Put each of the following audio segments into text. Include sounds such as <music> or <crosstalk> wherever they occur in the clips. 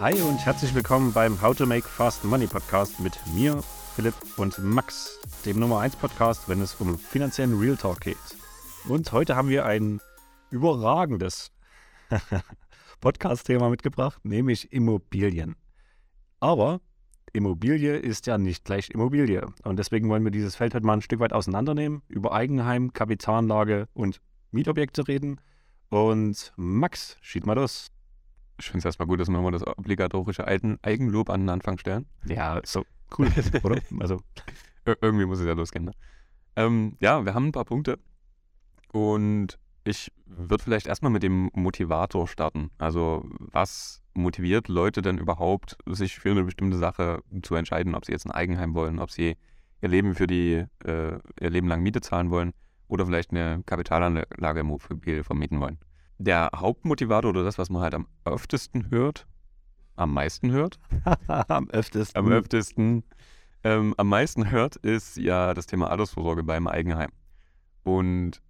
Hi und herzlich willkommen beim How to Make Fast Money Podcast mit mir, Philipp und Max, dem Nummer 1 Podcast, wenn es um finanziellen Real Talk geht. Und heute haben wir ein überragendes <laughs> Podcast-Thema mitgebracht, nämlich Immobilien. Aber Immobilie ist ja nicht gleich Immobilie. Und deswegen wollen wir dieses Feld heute mal ein Stück weit auseinandernehmen, über Eigenheim, Kapitalanlage und Mietobjekte reden. Und Max, schied mal los. Ich finde es erstmal gut, dass wir nochmal das obligatorische alten Eigenlob an den Anfang stellen. Ja, so <laughs> cool, oder? Also. Ir irgendwie muss es ja losgehen, ne? Ähm, ja, wir haben ein paar Punkte. Und ich würde vielleicht erstmal mit dem Motivator starten. Also, was motiviert Leute denn überhaupt, sich für eine bestimmte Sache zu entscheiden, ob sie jetzt ein Eigenheim wollen, ob sie ihr Leben für die, äh, ihr Leben lang Miete zahlen wollen oder vielleicht eine Kapitalanlage Immobilie vermieten wollen. Der Hauptmotivator oder das, was man halt am öftesten hört, am meisten hört, <laughs> am öftesten, am öftesten, ähm, am meisten hört, ist ja das Thema Altersvorsorge beim Eigenheim. Und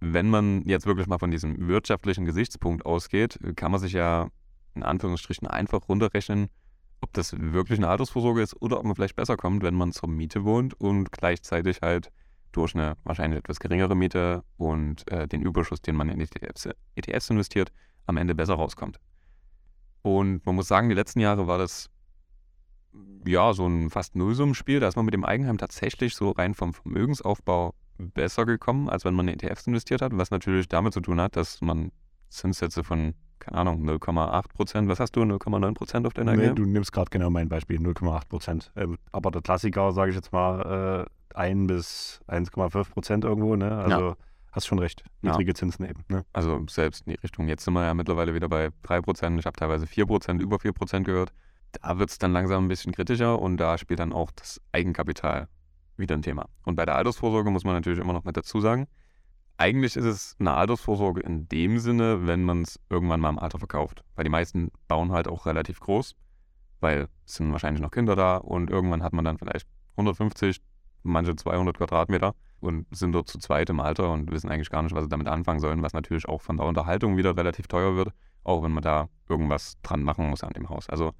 wenn man jetzt wirklich mal von diesem wirtschaftlichen Gesichtspunkt ausgeht, kann man sich ja in Anführungsstrichen einfach runterrechnen, ob das wirklich eine Altersvorsorge ist oder ob man vielleicht besser kommt, wenn man zur Miete wohnt und gleichzeitig halt durch eine wahrscheinlich etwas geringere Miete und äh, den Überschuss, den man in ETFs, ETFs investiert, am Ende besser rauskommt. Und man muss sagen, die letzten Jahre war das ja so ein fast Nullsummenspiel. Da ist man mit dem Eigenheim tatsächlich so rein vom Vermögensaufbau besser gekommen, als wenn man in ETFs investiert hat, was natürlich damit zu tun hat, dass man Zinssätze von keine Ahnung, 0,8 Prozent. Was hast du, 0,9 Prozent auf deiner Nee, du nimmst gerade genau mein Beispiel, 0,8 Prozent. Ähm, aber der Klassiker, sage ich jetzt mal, äh, 1 bis 1,5 Prozent irgendwo, ne? Also ja. hast schon recht, niedrige ja. Zinsen eben. Ne? Also selbst in die Richtung. Jetzt sind wir ja mittlerweile wieder bei 3 Prozent. Ich habe teilweise 4 Prozent, über 4 Prozent gehört. Da wird es dann langsam ein bisschen kritischer und da spielt dann auch das Eigenkapital wieder ein Thema. Und bei der Altersvorsorge muss man natürlich immer noch mit dazu sagen, eigentlich ist es eine Altersvorsorge in dem Sinne, wenn man es irgendwann mal im Alter verkauft. Weil die meisten bauen halt auch relativ groß, weil es sind wahrscheinlich noch Kinder da und irgendwann hat man dann vielleicht 150, manche 200 Quadratmeter und sind dort zu zweit im Alter und wissen eigentlich gar nicht, was sie damit anfangen sollen, was natürlich auch von der Unterhaltung wieder relativ teuer wird, auch wenn man da irgendwas dran machen muss an dem Haus. Also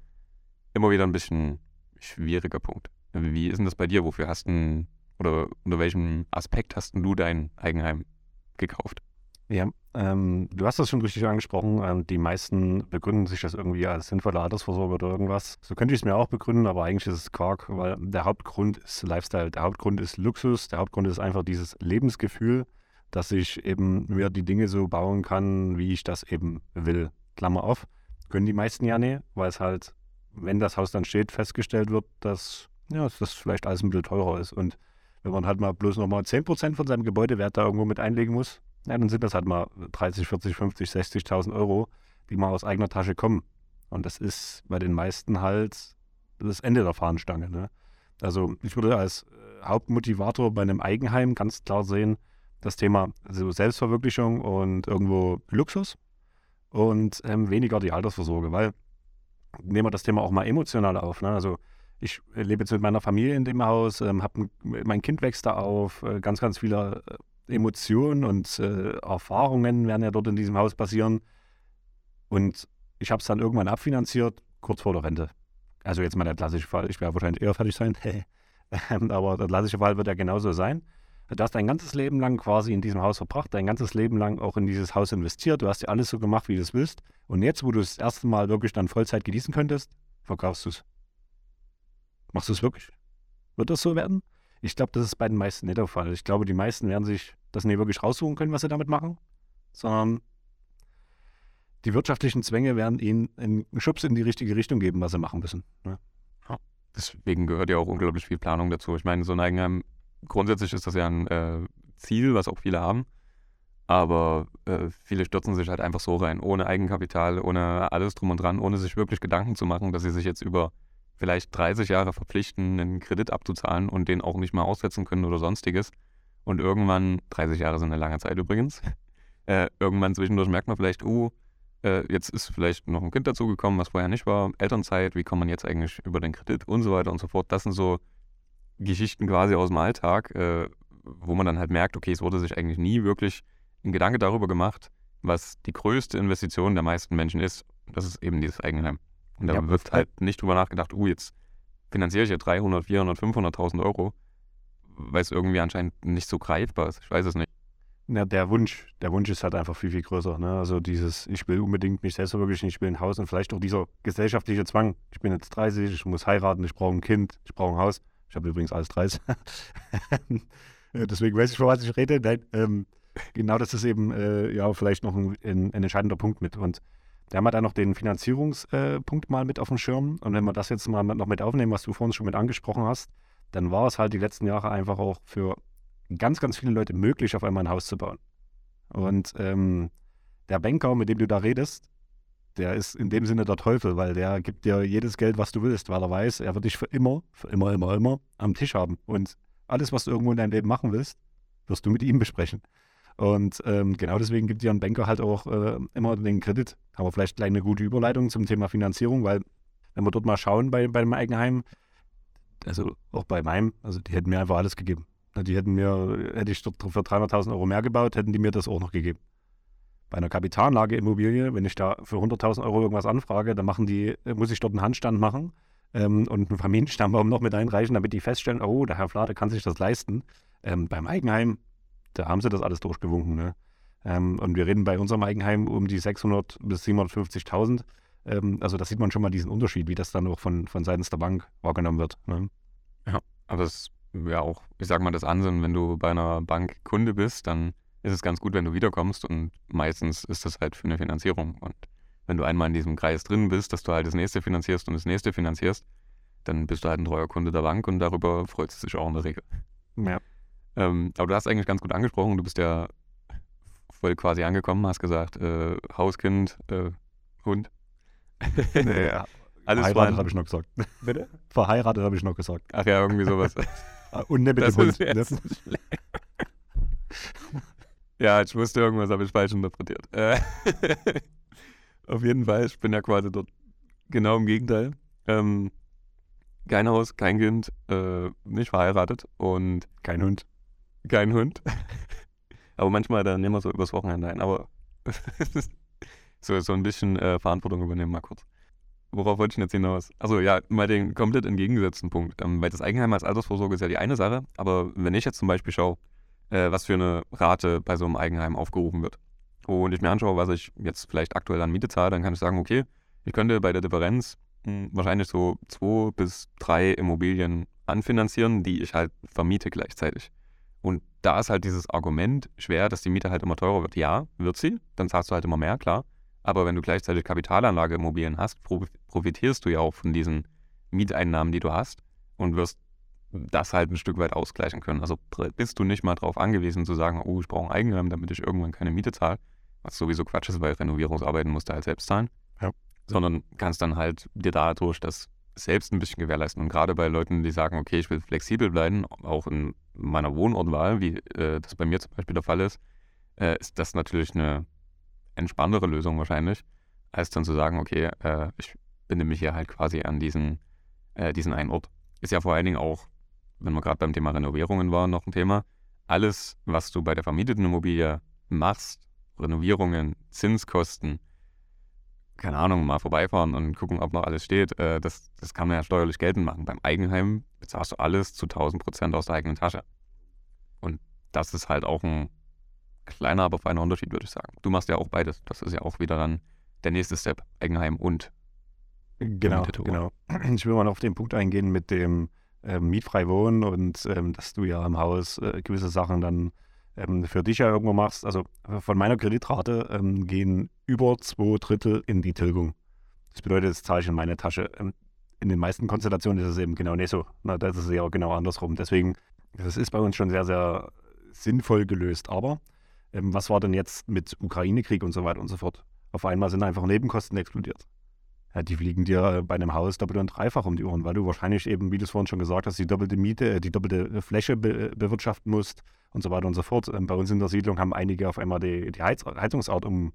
immer wieder ein bisschen schwieriger Punkt. Wie ist denn das bei dir? Wofür hast du oder unter welchem Aspekt hast du dein Eigenheim gekauft. Ja, ähm, du hast das schon richtig angesprochen. Ähm, die meisten begründen sich das irgendwie als sinnvolle Altersvorsorge oder irgendwas. So könnte ich es mir auch begründen, aber eigentlich ist es Quark, weil der Hauptgrund ist Lifestyle, der Hauptgrund ist Luxus, der Hauptgrund ist einfach dieses Lebensgefühl, dass ich eben mir die Dinge so bauen kann, wie ich das eben will. Klammer auf. Können die meisten ja nicht, weil es halt, wenn das Haus dann steht, festgestellt wird, dass ja, dass das vielleicht alles ein bisschen teurer ist. Und wenn man halt mal bloß nochmal 10% von seinem Gebäudewert da irgendwo mit einlegen muss, ja, dann sind das halt mal 30, 40, 50, 60.000 Euro, die mal aus eigener Tasche kommen. Und das ist bei den meisten halt das Ende der Fahnenstange. Ne? Also ich würde als äh, Hauptmotivator bei einem Eigenheim ganz klar sehen, das Thema also Selbstverwirklichung und irgendwo Luxus und ähm, weniger die Altersvorsorge, weil nehmen wir das Thema auch mal emotional auf. Ne? Also ich lebe jetzt mit meiner Familie in dem Haus, ähm, hab, mein Kind wächst da auf, äh, ganz, ganz viele äh, Emotionen und äh, Erfahrungen werden ja dort in diesem Haus passieren. Und ich habe es dann irgendwann abfinanziert, kurz vor der Rente. Also jetzt mal der klassische Fall, ich werde wahrscheinlich eher fertig sein, <laughs> ähm, aber der klassische Fall wird ja genauso sein. Du hast dein ganzes Leben lang quasi in diesem Haus verbracht, dein ganzes Leben lang auch in dieses Haus investiert, du hast dir alles so gemacht, wie du es willst. Und jetzt, wo du es das erste Mal wirklich dann Vollzeit genießen könntest, verkaufst du es. Machst du es wirklich? Wird das so werden? Ich glaube, das ist bei den meisten nicht der Fall. Ich glaube, die meisten werden sich das nicht wirklich raussuchen können, was sie damit machen, sondern die wirtschaftlichen Zwänge werden ihnen einen Schubs in die richtige Richtung geben, was sie machen müssen. Ne? Ja. Deswegen gehört ja auch unglaublich viel Planung dazu. Ich meine, so ein Eigenheim, grundsätzlich ist das ja ein äh, Ziel, was auch viele haben. Aber äh, viele stürzen sich halt einfach so rein, ohne Eigenkapital, ohne alles drum und dran, ohne sich wirklich Gedanken zu machen, dass sie sich jetzt über vielleicht 30 Jahre verpflichten, einen Kredit abzuzahlen und den auch nicht mal aussetzen können oder sonstiges. Und irgendwann, 30 Jahre sind eine lange Zeit übrigens, <laughs> äh, irgendwann zwischendurch merkt man vielleicht, äh, jetzt ist vielleicht noch ein Kind dazugekommen, was vorher nicht war, Elternzeit, wie kommt man jetzt eigentlich über den Kredit und so weiter und so fort. Das sind so Geschichten quasi aus dem Alltag, äh, wo man dann halt merkt, okay, es wurde sich eigentlich nie wirklich ein Gedanke darüber gemacht, was die größte Investition der meisten Menschen ist. Das ist eben dieses Eigenheim. Und da ja, wird halt nicht drüber nachgedacht, oh, jetzt finanziere ich ja 300, 400, 500.000 Euro, weil es irgendwie anscheinend nicht so greifbar ist. Ich weiß es nicht. Ja, der Wunsch, der Wunsch ist halt einfach viel, viel größer. Ne? Also dieses, ich will unbedingt mich selbst verwirklichen, ich will ein Haus und vielleicht auch dieser gesellschaftliche Zwang. Ich bin jetzt 30, ich muss heiraten, ich brauche ein Kind, ich brauche ein Haus. Ich habe übrigens alles 30. <laughs> Deswegen weiß ich, vor was ich rede. Nein, ähm, genau das ist eben äh, ja vielleicht noch ein, ein, ein, entscheidender Punkt mit. Und da haben wir dann noch den Finanzierungspunkt mal mit auf dem Schirm. Und wenn wir das jetzt mal noch mit aufnehmen, was du vorhin schon mit angesprochen hast, dann war es halt die letzten Jahre einfach auch für ganz, ganz viele Leute möglich, auf einmal ein Haus zu bauen. Und ähm, der Banker, mit dem du da redest, der ist in dem Sinne der Teufel, weil der gibt dir jedes Geld, was du willst, weil er weiß, er wird dich für immer, für immer, immer, immer am Tisch haben. Und alles, was du irgendwo in deinem Leben machen willst, wirst du mit ihm besprechen. Und ähm, genau deswegen gibt ein Banker halt auch äh, immer den Kredit. Aber vielleicht gleich eine gute Überleitung zum Thema Finanzierung, weil wenn wir dort mal schauen bei, bei dem Eigenheim, also auch bei meinem, also die hätten mir einfach alles gegeben. Die hätten mir, hätte ich dort für 300.000 Euro mehr gebaut, hätten die mir das auch noch gegeben. Bei einer Kapitalanlageimmobilie, wenn ich da für 100.000 Euro irgendwas anfrage, dann machen die, muss ich dort einen Handstand machen ähm, und einen Familienstammbaum <laughs> noch mit einreichen, damit die feststellen, oh, der Herr Flade kann sich das leisten. Ähm, beim Eigenheim, da haben sie das alles durchgewunken. Ne? Ähm, und wir reden bei unserem Eigenheim um die 600 bis 750.000. Ähm, also da sieht man schon mal diesen Unterschied, wie das dann auch von, von seitens der Bank wahrgenommen wird. Ne? Ja, aber das ja auch, ich sag mal, das Ansinnen, wenn du bei einer Bank Kunde bist, dann ist es ganz gut, wenn du wiederkommst und meistens ist das halt für eine Finanzierung. Und wenn du einmal in diesem Kreis drin bist, dass du halt das nächste finanzierst und das nächste finanzierst, dann bist du halt ein treuer Kunde der Bank und darüber freut es sich auch in der Regel. Ja. Ähm, aber du hast eigentlich ganz gut angesprochen, du bist ja voll quasi angekommen, hast gesagt, äh, Hauskind, äh, Hund. <laughs> Ja, Alles Verheiratet habe ich noch gesagt. Bitte? Verheiratet habe ich noch gesagt. Ach ja, irgendwie sowas. <laughs> Ah, und ne, mit dem Hund. Ne? ja, ich wusste irgendwas, habe ich falsch interpretiert. Äh, <laughs> auf jeden Fall, ich bin ja quasi dort genau im Gegenteil. Ähm, kein Haus, kein Kind, äh, nicht verheiratet und. Kein Hund. Kein Hund. <laughs> aber manchmal dann nehmen wir so übers Wochenende ein. Aber <laughs> so, so ein bisschen äh, Verantwortung übernehmen mal kurz worauf wollte ich jetzt hinaus? Also ja, mal den komplett entgegengesetzten Punkt. Ähm, weil das Eigenheim als Altersvorsorge ist ja die eine Sache, aber wenn ich jetzt zum Beispiel schaue, äh, was für eine Rate bei so einem Eigenheim aufgerufen wird und ich mir anschaue, was ich jetzt vielleicht aktuell an Miete zahle, dann kann ich sagen, okay, ich könnte bei der Differenz mh, hm, wahrscheinlich so zwei bis drei Immobilien anfinanzieren, die ich halt vermiete gleichzeitig. Und da ist halt dieses Argument schwer, dass die Miete halt immer teurer wird. Ja, wird sie, dann zahlst du halt immer mehr, klar. Aber wenn du gleichzeitig Kapitalanlageimmobilien hast, profitierst du ja auch von diesen Mieteinnahmen, die du hast und wirst das halt ein Stück weit ausgleichen können. Also bist du nicht mal darauf angewiesen zu sagen, oh, ich brauche ein Eigenheim, damit ich irgendwann keine Miete zahle, was sowieso Quatsch ist, weil Renovierungsarbeiten musst du halt selbst zahlen. Ja. Sondern kannst dann halt dir dadurch das selbst ein bisschen gewährleisten. Und gerade bei Leuten, die sagen, okay, ich will flexibel bleiben, auch in meiner Wohnortwahl, wie äh, das bei mir zum Beispiel der Fall ist, äh, ist das natürlich eine entspanntere Lösung wahrscheinlich, als dann zu sagen, okay, äh, ich binde mich hier halt quasi an diesen, äh, diesen einen Ort. Ist ja vor allen Dingen auch, wenn wir gerade beim Thema Renovierungen waren, noch ein Thema. Alles, was du bei der vermieteten Immobilie machst, Renovierungen, Zinskosten, keine Ahnung, mal vorbeifahren und gucken, ob noch alles steht, äh, das, das kann man ja steuerlich geltend machen. Beim Eigenheim bezahlst du alles zu 1000 Prozent aus der eigenen Tasche. Und das ist halt auch ein kleiner, aber feiner Unterschied, würde ich sagen. Du machst ja auch beides. Das ist ja auch wieder dann der nächste Step, Eigenheim und Genau, genau. <clears throat> Ich will mal auf den Punkt eingehen mit dem ähm, mietfrei wohnen und ähm, dass du ja im Haus äh, gewisse Sachen dann ähm, für dich ja irgendwo machst. Also von meiner Kreditrate ähm, gehen über zwei Drittel in die Tilgung. Das bedeutet, das zahle ich in meine Tasche. Ähm, in den meisten Konstellationen ist es eben genau nicht so. Na, das ist ja genau andersrum. Deswegen, das ist bei uns schon sehr, sehr sinnvoll gelöst. Aber ähm, was war denn jetzt mit Ukraine-Krieg und so weiter und so fort? Auf einmal sind einfach Nebenkosten explodiert. Ja, die fliegen dir bei einem Haus doppelt und dreifach um die Ohren, weil du wahrscheinlich eben, wie du es vorhin schon gesagt hast, die doppelte Miete, äh, die doppelte Fläche be bewirtschaften musst und so weiter und so fort. Ähm, bei uns in der Siedlung haben einige auf einmal die, die Heiz Heizungsart um,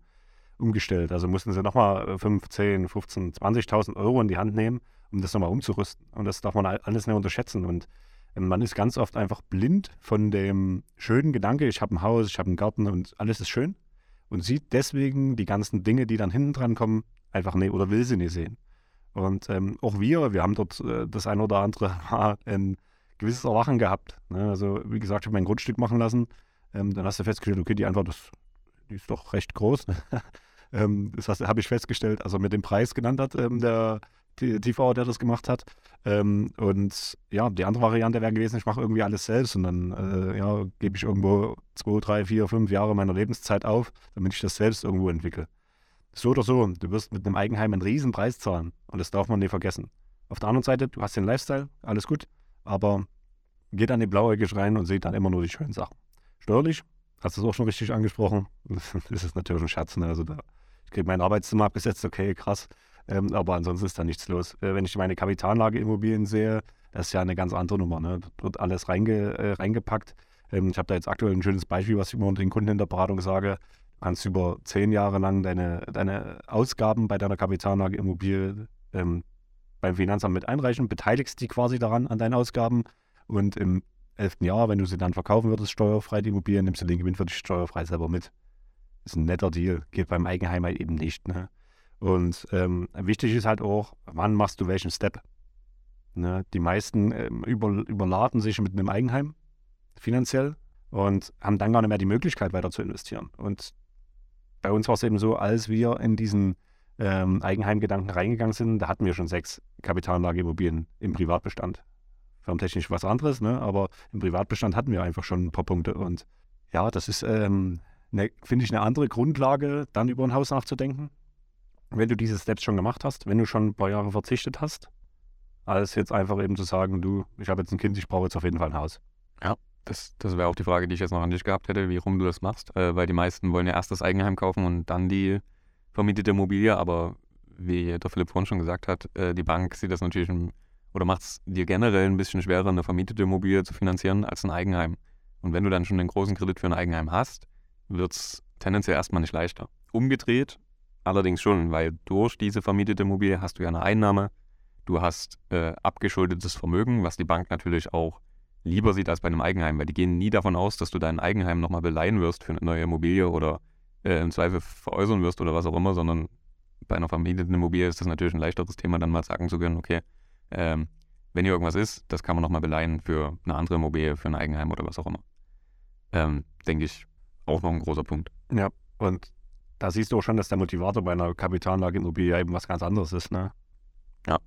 umgestellt. Also mussten sie nochmal 15, 15, 20.000 Euro in die Hand nehmen, um das nochmal umzurüsten. Und das darf man alles nicht unterschätzen. Und ähm, man ist ganz oft einfach blind von dem schönen Gedanke, ich habe ein Haus, ich habe einen Garten und alles ist schön und sieht deswegen die ganzen Dinge, die dann hinten dran kommen, einfach nicht oder will sie nicht sehen. Und ähm, auch wir, wir haben dort äh, das ein oder andere <laughs> Mal ein gewisses Erwachen gehabt. Ne? Also wie gesagt, ich habe mein Grundstück machen lassen. Ähm, dann hast du festgestellt, okay, die Antwort ist, die ist doch recht groß. <laughs> ähm, das habe ich festgestellt, als er mir den Preis genannt hat, ähm, der TV, der das gemacht hat. Ähm, und ja, die andere Variante wäre gewesen, ich mache irgendwie alles selbst und dann äh, ja, gebe ich irgendwo zwei, drei, vier, fünf Jahre meiner Lebenszeit auf, damit ich das selbst irgendwo entwickle. So oder so, du wirst mit einem Eigenheim einen riesen Preis zahlen und das darf man nicht vergessen. Auf der anderen Seite, du hast den Lifestyle, alles gut, aber geht dann die blauäugig rein und sieht dann immer nur die schönen Sachen. Steuerlich, hast du es auch schon richtig angesprochen, <laughs> das ist natürlich ein Schatz. Ne? Also da, ich kriege mein Arbeitszimmer abgesetzt, okay, krass. Ähm, aber ansonsten ist da nichts los. Äh, wenn ich meine Kapitalanlageimmobilien sehe, das ist ja eine ganz andere Nummer. Ne? Wird alles reinge, äh, reingepackt. Ähm, ich habe da jetzt aktuell ein schönes Beispiel, was ich immer unter den Kunden in der Beratung sage. Du kannst über zehn Jahre lang deine, deine Ausgaben bei deiner Kapitalanlageimmobilie ähm, beim Finanzamt mit einreichen, beteiligst die quasi daran an deinen Ausgaben und im elften Jahr, wenn du sie dann verkaufen würdest, steuerfrei die Immobilien, nimmst du den Gewinn für dich steuerfrei selber mit. Ist ein netter Deal. Geht beim Eigenheim halt eben nicht. Ne? Und ähm, wichtig ist halt auch, wann machst du welchen Step? Ne? Die meisten ähm, über, überladen sich mit einem Eigenheim finanziell und haben dann gar nicht mehr die Möglichkeit, weiter zu investieren. Und bei uns war es eben so, als wir in diesen ähm, Eigenheimgedanken reingegangen sind, da hatten wir schon sechs Kapitalanlageimmobilien im Privatbestand. Firmentechnisch was anderes, ne? aber im Privatbestand hatten wir einfach schon ein paar Punkte. Und ja, das ist, ähm, ne, finde ich, eine andere Grundlage, dann über ein Haus nachzudenken wenn du diese Steps schon gemacht hast, wenn du schon ein paar Jahre verzichtet hast, als jetzt einfach eben zu sagen, du, ich habe jetzt ein Kind, ich brauche jetzt auf jeden Fall ein Haus. Ja, das, das wäre auch die Frage, die ich jetzt noch an dich gehabt hätte, wie rum du das machst, äh, weil die meisten wollen ja erst das Eigenheim kaufen und dann die vermietete Immobilie, aber wie der Philipp vorhin schon gesagt hat, äh, die Bank sieht das natürlich oder macht es dir generell ein bisschen schwerer, eine vermietete Immobilie zu finanzieren als ein Eigenheim. Und wenn du dann schon den großen Kredit für ein Eigenheim hast, wird es tendenziell erstmal nicht leichter. Umgedreht Allerdings schon, weil durch diese vermietete Immobilie hast du ja eine Einnahme, du hast äh, abgeschuldetes Vermögen, was die Bank natürlich auch lieber sieht als bei einem Eigenheim, weil die gehen nie davon aus, dass du dein Eigenheim nochmal beleihen wirst für eine neue Immobilie oder äh, im Zweifel veräußern wirst oder was auch immer, sondern bei einer vermieteten Immobilie ist das natürlich ein leichteres Thema, dann mal sagen zu können, okay, ähm, wenn hier irgendwas ist, das kann man nochmal beleihen für eine andere Immobilie, für ein Eigenheim oder was auch immer. Ähm, denke ich, auch noch ein großer Punkt. Ja, und da siehst du auch schon, dass der Motivator bei einer Kapitalanlageimmobilie eben was ganz anderes ist, ne? Ja.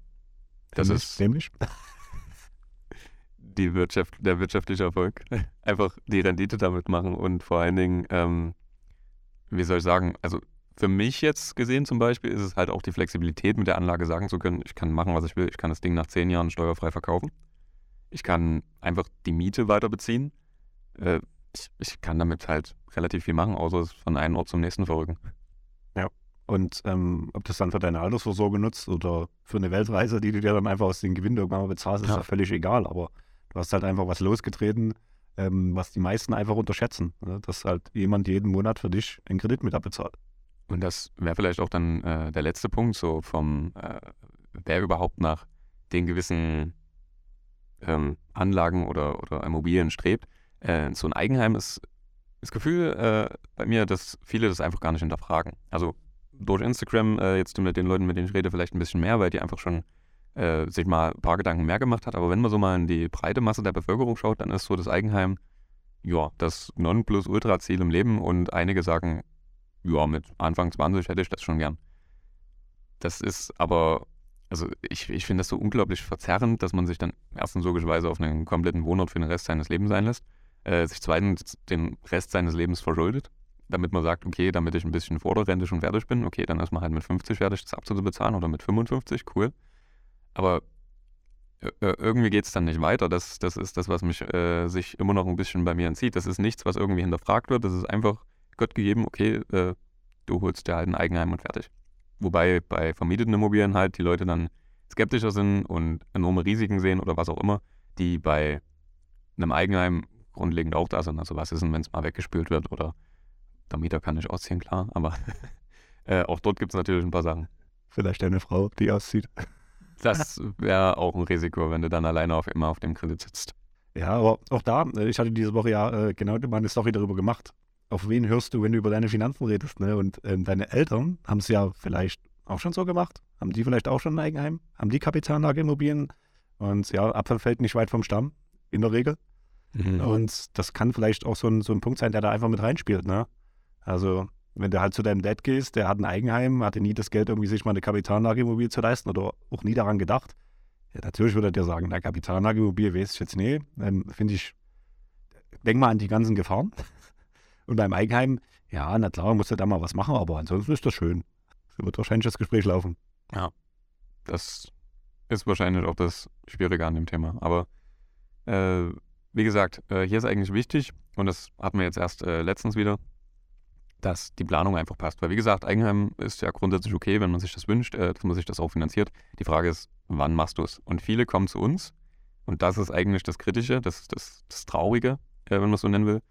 Das nämlich, ist nämlich <laughs> die Wirtschaft, der wirtschaftliche Erfolg. <laughs> Einfach die Rendite damit machen und vor allen Dingen, ähm, wie soll ich sagen, also für mich jetzt gesehen zum Beispiel ist es halt auch die Flexibilität mit der Anlage sagen zu können, ich kann machen, was ich will. Ich kann das Ding nach zehn Jahren steuerfrei verkaufen. Ich kann einfach die Miete weiter beziehen. Äh, ich, ich kann damit halt relativ viel machen, außer es von einem Ort zum nächsten verrücken. Ja. Und ähm, ob das dann für deine Altersvorsorge nutzt oder für eine Weltreise, die du dir dann einfach aus den Gewinn irgendwann mal bezahlst, ist ja völlig egal. Aber du hast halt einfach was losgetreten, ähm, was die meisten einfach unterschätzen. Ne? Dass halt jemand jeden Monat für dich einen Kredit mit abbezahlt. Und das wäre vielleicht auch dann äh, der letzte Punkt, so vom, äh, wer überhaupt nach den gewissen ähm, Anlagen oder, oder Immobilien strebt. Äh, so ein Eigenheim ist das Gefühl äh, bei mir, dass viele das einfach gar nicht hinterfragen. Also durch Instagram, äh, jetzt mit den Leuten, mit denen ich rede, vielleicht ein bisschen mehr, weil die einfach schon äh, sich mal ein paar Gedanken mehr gemacht hat. Aber wenn man so mal in die breite Masse der Bevölkerung schaut, dann ist so das Eigenheim, ja, das Nonplusultra-Ziel im Leben und einige sagen, ja, mit Anfang 20 hätte ich das schon gern. Das ist aber, also ich, ich finde das so unglaublich verzerrend, dass man sich dann erstens logischerweise auf einen kompletten Wohnort für den Rest seines Lebens einlässt äh, sich zweitens den Rest seines Lebens verschuldet, damit man sagt, okay, damit ich ein bisschen vor der Rente schon fertig bin, okay, dann ist man halt mit 50 fertig, das abzubezahlen oder mit 55, cool. Aber äh, äh, irgendwie geht es dann nicht weiter. Das, das ist das, was mich äh, sich immer noch ein bisschen bei mir entzieht. Das ist nichts, was irgendwie hinterfragt wird. Das ist einfach Gott gegeben, okay, äh, du holst dir halt ein Eigenheim und fertig. Wobei bei vermieteten Immobilien halt die Leute dann skeptischer sind und enorme Risiken sehen oder was auch immer, die bei einem Eigenheim grundlegend auch da sind. Also was ist denn, wenn es mal weggespült wird oder der Mieter kann nicht ausziehen, klar, aber <laughs> äh, auch dort gibt es natürlich ein paar Sachen. Vielleicht eine Frau, die auszieht. Das wäre auch ein Risiko, wenn du dann alleine auf immer auf dem Kredit sitzt. Ja, aber auch da, äh, ich hatte diese Woche ja äh, genau meine Story darüber gemacht. Auf wen hörst du, wenn du über deine Finanzen redest? Ne? Und ähm, deine Eltern haben es ja vielleicht auch schon so gemacht? Haben die vielleicht auch schon ein Eigenheim? Haben die Kapitalanlageimmobilien? Und ja, Apfel fällt nicht weit vom Stamm, in der Regel. Mhm. Und das kann vielleicht auch so ein, so ein Punkt sein, der da einfach mit reinspielt. Ne? Also, wenn du halt zu deinem Dad gehst, der hat ein Eigenheim, hatte nie das Geld, irgendwie sich mal eine Kapitalanlageimmobilie zu leisten oder auch nie daran gedacht. Ja, natürlich würde er dir sagen, na, Kapitalanlageimmobilie weiß ich jetzt nicht. Ähm, Finde ich, denk mal an die ganzen Gefahren. <laughs> Und beim Eigenheim, ja, na klar, musst du da mal was machen, aber ansonsten ist das schön. So wird wahrscheinlich das Gespräch laufen. Ja, das ist wahrscheinlich auch das Schwierige an dem Thema. Aber äh, wie gesagt, äh, hier ist eigentlich wichtig, und das hatten wir jetzt erst äh, letztens wieder, dass die Planung einfach passt. Weil wie gesagt, Eigenheim ist ja grundsätzlich okay, wenn man sich das wünscht, äh, dass man sich das auch finanziert. Die Frage ist, wann machst du es? Und viele kommen zu uns, und das ist eigentlich das Kritische, das, das, das Traurige, äh, wenn man es so nennen will.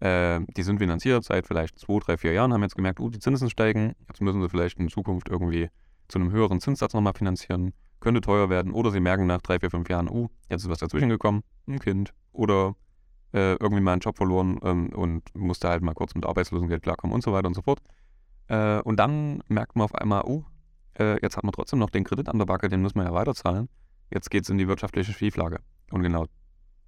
Äh, die sind finanziert seit vielleicht zwei, drei, vier Jahren, haben jetzt gemerkt, uh, die Zinsen steigen, jetzt müssen sie vielleicht in Zukunft irgendwie zu einem höheren Zinssatz nochmal finanzieren, könnte teuer werden, oder sie merken nach drei, vier, fünf Jahren, uh, jetzt ist was dazwischen gekommen, ein Kind, oder äh, irgendwie mal einen Job verloren ähm, und musste halt mal kurz mit Arbeitslosengeld klarkommen und so weiter und so fort. Äh, und dann merkt man auf einmal, oh, äh, jetzt hat man trotzdem noch den Kredit an der Backe, den muss man ja weiterzahlen. Jetzt geht es in die wirtschaftliche Schieflage. Und genau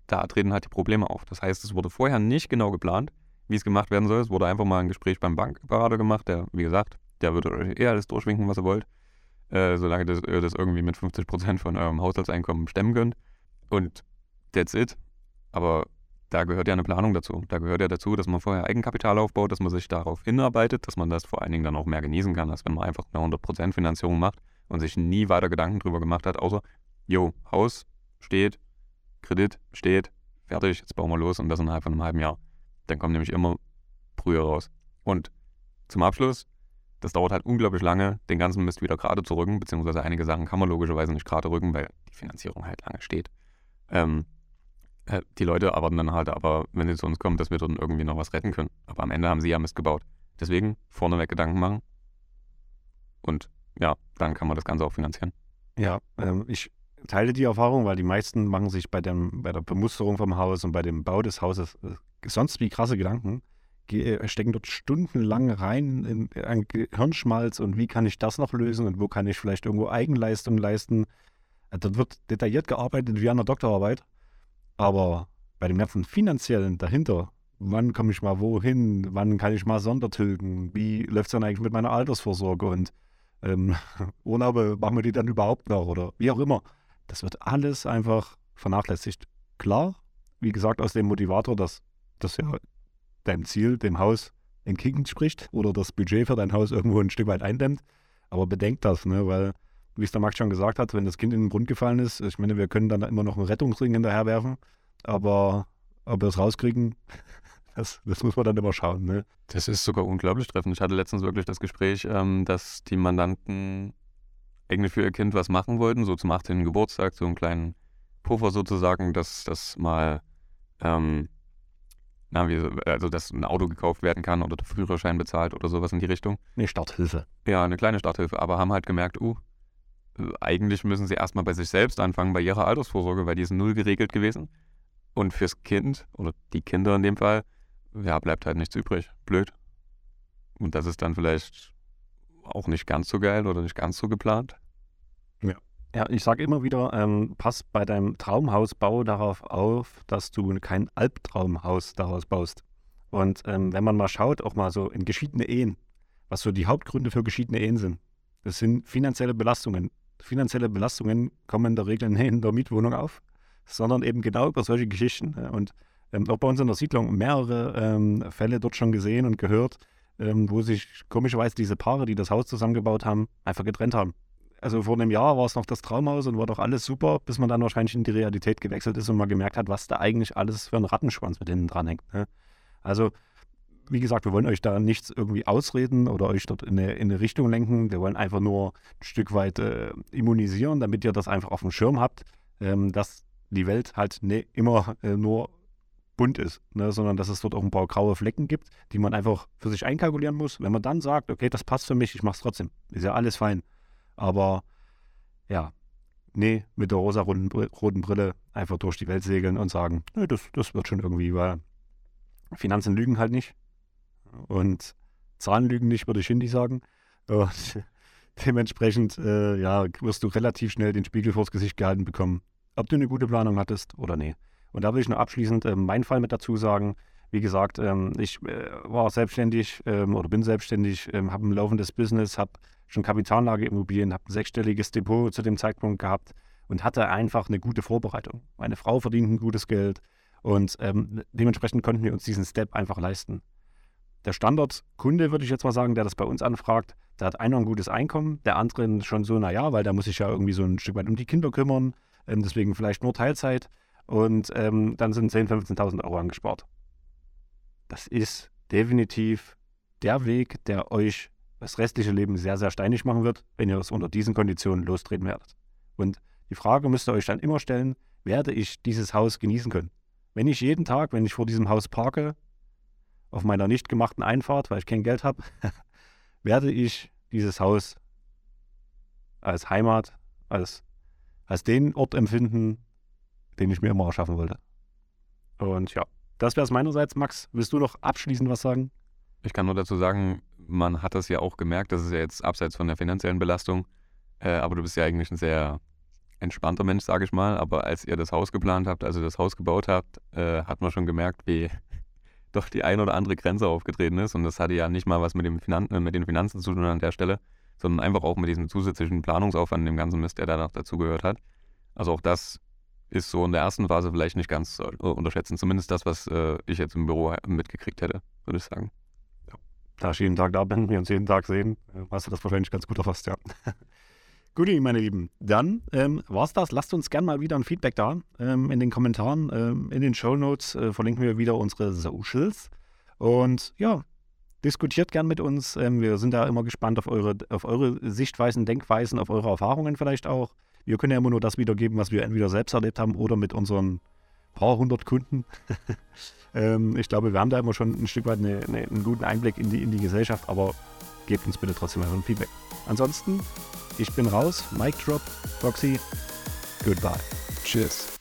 da treten halt die Probleme auf. Das heißt, es wurde vorher nicht genau geplant, wie es gemacht werden soll. Es wurde einfach mal ein Gespräch beim Bankberater gemacht, der, wie gesagt, der würde euch eher alles durchwinken, was ihr wollt, äh, solange das, ihr das irgendwie mit 50% von eurem Haushaltseinkommen stemmen könnt. Und that's it. Aber da gehört ja eine Planung dazu. Da gehört ja dazu, dass man vorher Eigenkapital aufbaut, dass man sich darauf hinarbeitet, dass man das vor allen Dingen dann auch mehr genießen kann, als wenn man einfach eine 100% Finanzierung macht und sich nie weiter Gedanken drüber gemacht hat, außer, jo, Haus steht, Kredit steht, fertig, jetzt bauen wir los und das innerhalb von einem halben Jahr. Dann kommt nämlich immer früher raus. Und zum Abschluss, das dauert halt unglaublich lange, den ganzen Mist wieder gerade zu rücken, beziehungsweise einige Sachen kann man logischerweise nicht gerade rücken, weil die Finanzierung halt lange steht. Ähm, äh, die Leute erwarten dann halt aber, wenn sie zu uns kommen, dass wir dann irgendwie noch was retten können. Aber am Ende haben sie ja Mist gebaut. Deswegen vorneweg Gedanken machen. Und ja, dann kann man das Ganze auch finanzieren. Ja, ähm, ich teile die Erfahrung, weil die meisten machen sich bei, dem, bei der Bemusterung vom Haus und bei dem Bau des Hauses äh, sonst wie krasse Gedanken, äh, stecken dort stundenlang rein in, in Gehirnschmalz und wie kann ich das noch lösen und wo kann ich vielleicht irgendwo Eigenleistung leisten. Äh, dort wird detailliert gearbeitet wie an der Doktorarbeit, aber bei dem ganzen Finanziellen dahinter, wann komme ich mal wohin, wann kann ich mal Sondertilgen, wie läuft es dann eigentlich mit meiner Altersvorsorge und ähm, <laughs> Urlaube, machen wir die dann überhaupt noch oder wie auch immer. Das wird alles einfach vernachlässigt. Klar, wie gesagt, aus dem Motivator, dass das ja deinem Ziel, dem Haus entgegenspricht oder das Budget für dein Haus irgendwo ein Stück weit eindämmt. Aber bedenkt das, ne? weil, wie es der Max schon gesagt hat, wenn das Kind in den Grund gefallen ist, ich meine, wir können dann immer noch einen Rettungsring hinterherwerfen, aber ob wir es rauskriegen, <laughs> das, das, muss man dann immer schauen. Ne? Das ist sogar unglaublich treffend. Ich hatte letztens wirklich das Gespräch, ähm, dass die Mandanten eigentlich für ihr Kind was machen wollten, so zum 18. Geburtstag, so einen kleinen Puffer sozusagen, dass das mal, ähm, na, wie, also dass ein Auto gekauft werden kann oder der Führerschein bezahlt oder sowas in die Richtung. Eine Starthilfe. Ja, eine kleine Starthilfe, aber haben halt gemerkt, uh, eigentlich müssen sie erstmal bei sich selbst anfangen, bei ihrer Altersvorsorge, weil die ist null geregelt gewesen. Und fürs Kind oder die Kinder in dem Fall, ja, bleibt halt nichts übrig. Blöd. Und das ist dann vielleicht auch nicht ganz so geil oder nicht ganz so geplant. Ja. Ja, ich sage immer wieder, ähm, pass bei deinem Traumhausbau darauf auf, dass du kein Albtraumhaus daraus baust. Und ähm, wenn man mal schaut, auch mal so in geschiedene Ehen, was so die Hauptgründe für geschiedene Ehen sind, das sind finanzielle Belastungen. Finanzielle Belastungen kommen in der Regel <laughs> nicht in der Mietwohnung auf, sondern eben genau über solche Geschichten. Und ähm, auch bei uns in der Siedlung mehrere ähm, Fälle dort schon gesehen und gehört, ähm, wo sich komischerweise diese Paare, die das Haus zusammengebaut haben, einfach getrennt haben. Also vor einem Jahr war es noch das Traumhaus und war doch alles super, bis man dann wahrscheinlich in die Realität gewechselt ist und mal gemerkt hat, was da eigentlich alles für ein Rattenschwanz mit hinten dran hängt. Ne? Also, wie gesagt, wir wollen euch da nichts irgendwie ausreden oder euch dort in eine, in eine Richtung lenken. Wir wollen einfach nur ein Stück weit äh, immunisieren, damit ihr das einfach auf dem Schirm habt, ähm, dass die Welt halt ne, immer äh, nur bunt ist, ne, sondern dass es dort auch ein paar graue Flecken gibt, die man einfach für sich einkalkulieren muss. Wenn man dann sagt, okay, das passt für mich, ich mache es trotzdem, ist ja alles fein. Aber ja, nee, mit der rosa-roten roten Brille einfach durch die Welt segeln und sagen, nee, das, das wird schon irgendwie, weil Finanzen lügen halt nicht und Zahlen lügen nicht, würde ich Hindi sagen. Und <laughs> Dementsprechend äh, ja, wirst du relativ schnell den Spiegel vors Gesicht gehalten bekommen, ob du eine gute Planung hattest oder nee. Und da will ich noch abschließend äh, meinen Fall mit dazu sagen. Wie gesagt, ähm, ich äh, war selbstständig ähm, oder bin selbstständig, ähm, habe ein laufendes Business, habe schon Kapitalanlageimmobilien, habe ein sechsstelliges Depot zu dem Zeitpunkt gehabt und hatte einfach eine gute Vorbereitung. Meine Frau verdient ein gutes Geld und ähm, dementsprechend konnten wir uns diesen Step einfach leisten. Der Standardkunde, würde ich jetzt mal sagen, der das bei uns anfragt, der hat einer ein gutes Einkommen, der andere schon so, naja, weil der muss sich ja irgendwie so ein Stück weit um die Kinder kümmern, ähm, deswegen vielleicht nur Teilzeit und ähm, dann sind 10.000, 15.000 Euro angespart. Das ist definitiv der Weg, der euch das restliche Leben sehr, sehr steinig machen wird, wenn ihr es unter diesen Konditionen lostreten werdet. Und die Frage müsst ihr euch dann immer stellen, werde ich dieses Haus genießen können? Wenn ich jeden Tag, wenn ich vor diesem Haus parke, auf meiner nicht gemachten Einfahrt, weil ich kein Geld habe, <laughs> werde ich dieses Haus als Heimat, als, als den Ort empfinden, den ich mir immer erschaffen wollte. Und ja, das wäre es meinerseits. Max, willst du noch abschließend was sagen? Ich kann nur dazu sagen, man hat das ja auch gemerkt, das ist ja jetzt abseits von der finanziellen Belastung, äh, aber du bist ja eigentlich ein sehr entspannter Mensch, sage ich mal. Aber als ihr das Haus geplant habt, also das Haus gebaut habt, äh, hat man schon gemerkt, wie doch die ein oder andere Grenze aufgetreten ist. Und das hatte ja nicht mal was mit, dem Finan mit den Finanzen zu tun an der Stelle, sondern einfach auch mit diesem zusätzlichen Planungsaufwand, dem ganzen Mist, der da noch dazugehört hat. Also auch das ist so in der ersten Phase vielleicht nicht ganz äh, unterschätzen. Zumindest das, was äh, ich jetzt im Büro mitgekriegt hätte, würde ich sagen. Ja. Da ich jeden Tag da bin, wir uns jeden Tag sehen, äh, hast du das wahrscheinlich ganz gut erfasst, ja. <laughs> Guti, meine Lieben. Dann ähm, war's das. Lasst uns gerne mal wieder ein Feedback da ähm, in den Kommentaren. Ähm, in den Show Notes äh, verlinken wir wieder unsere Socials. Und ja, diskutiert gern mit uns. Ähm, wir sind da immer gespannt auf eure, auf eure Sichtweisen, Denkweisen, auf eure Erfahrungen vielleicht auch. Wir können ja immer nur das wiedergeben, was wir entweder selbst erlebt haben oder mit unseren paar hundert Kunden. <laughs> Ähm, ich glaube, wir haben da immer schon ein Stück weit eine, eine, einen guten Einblick in die, in die Gesellschaft, aber gebt uns bitte trotzdem ein Feedback. Ansonsten ich bin raus. Mic drop. Roxy. Goodbye. Tschüss.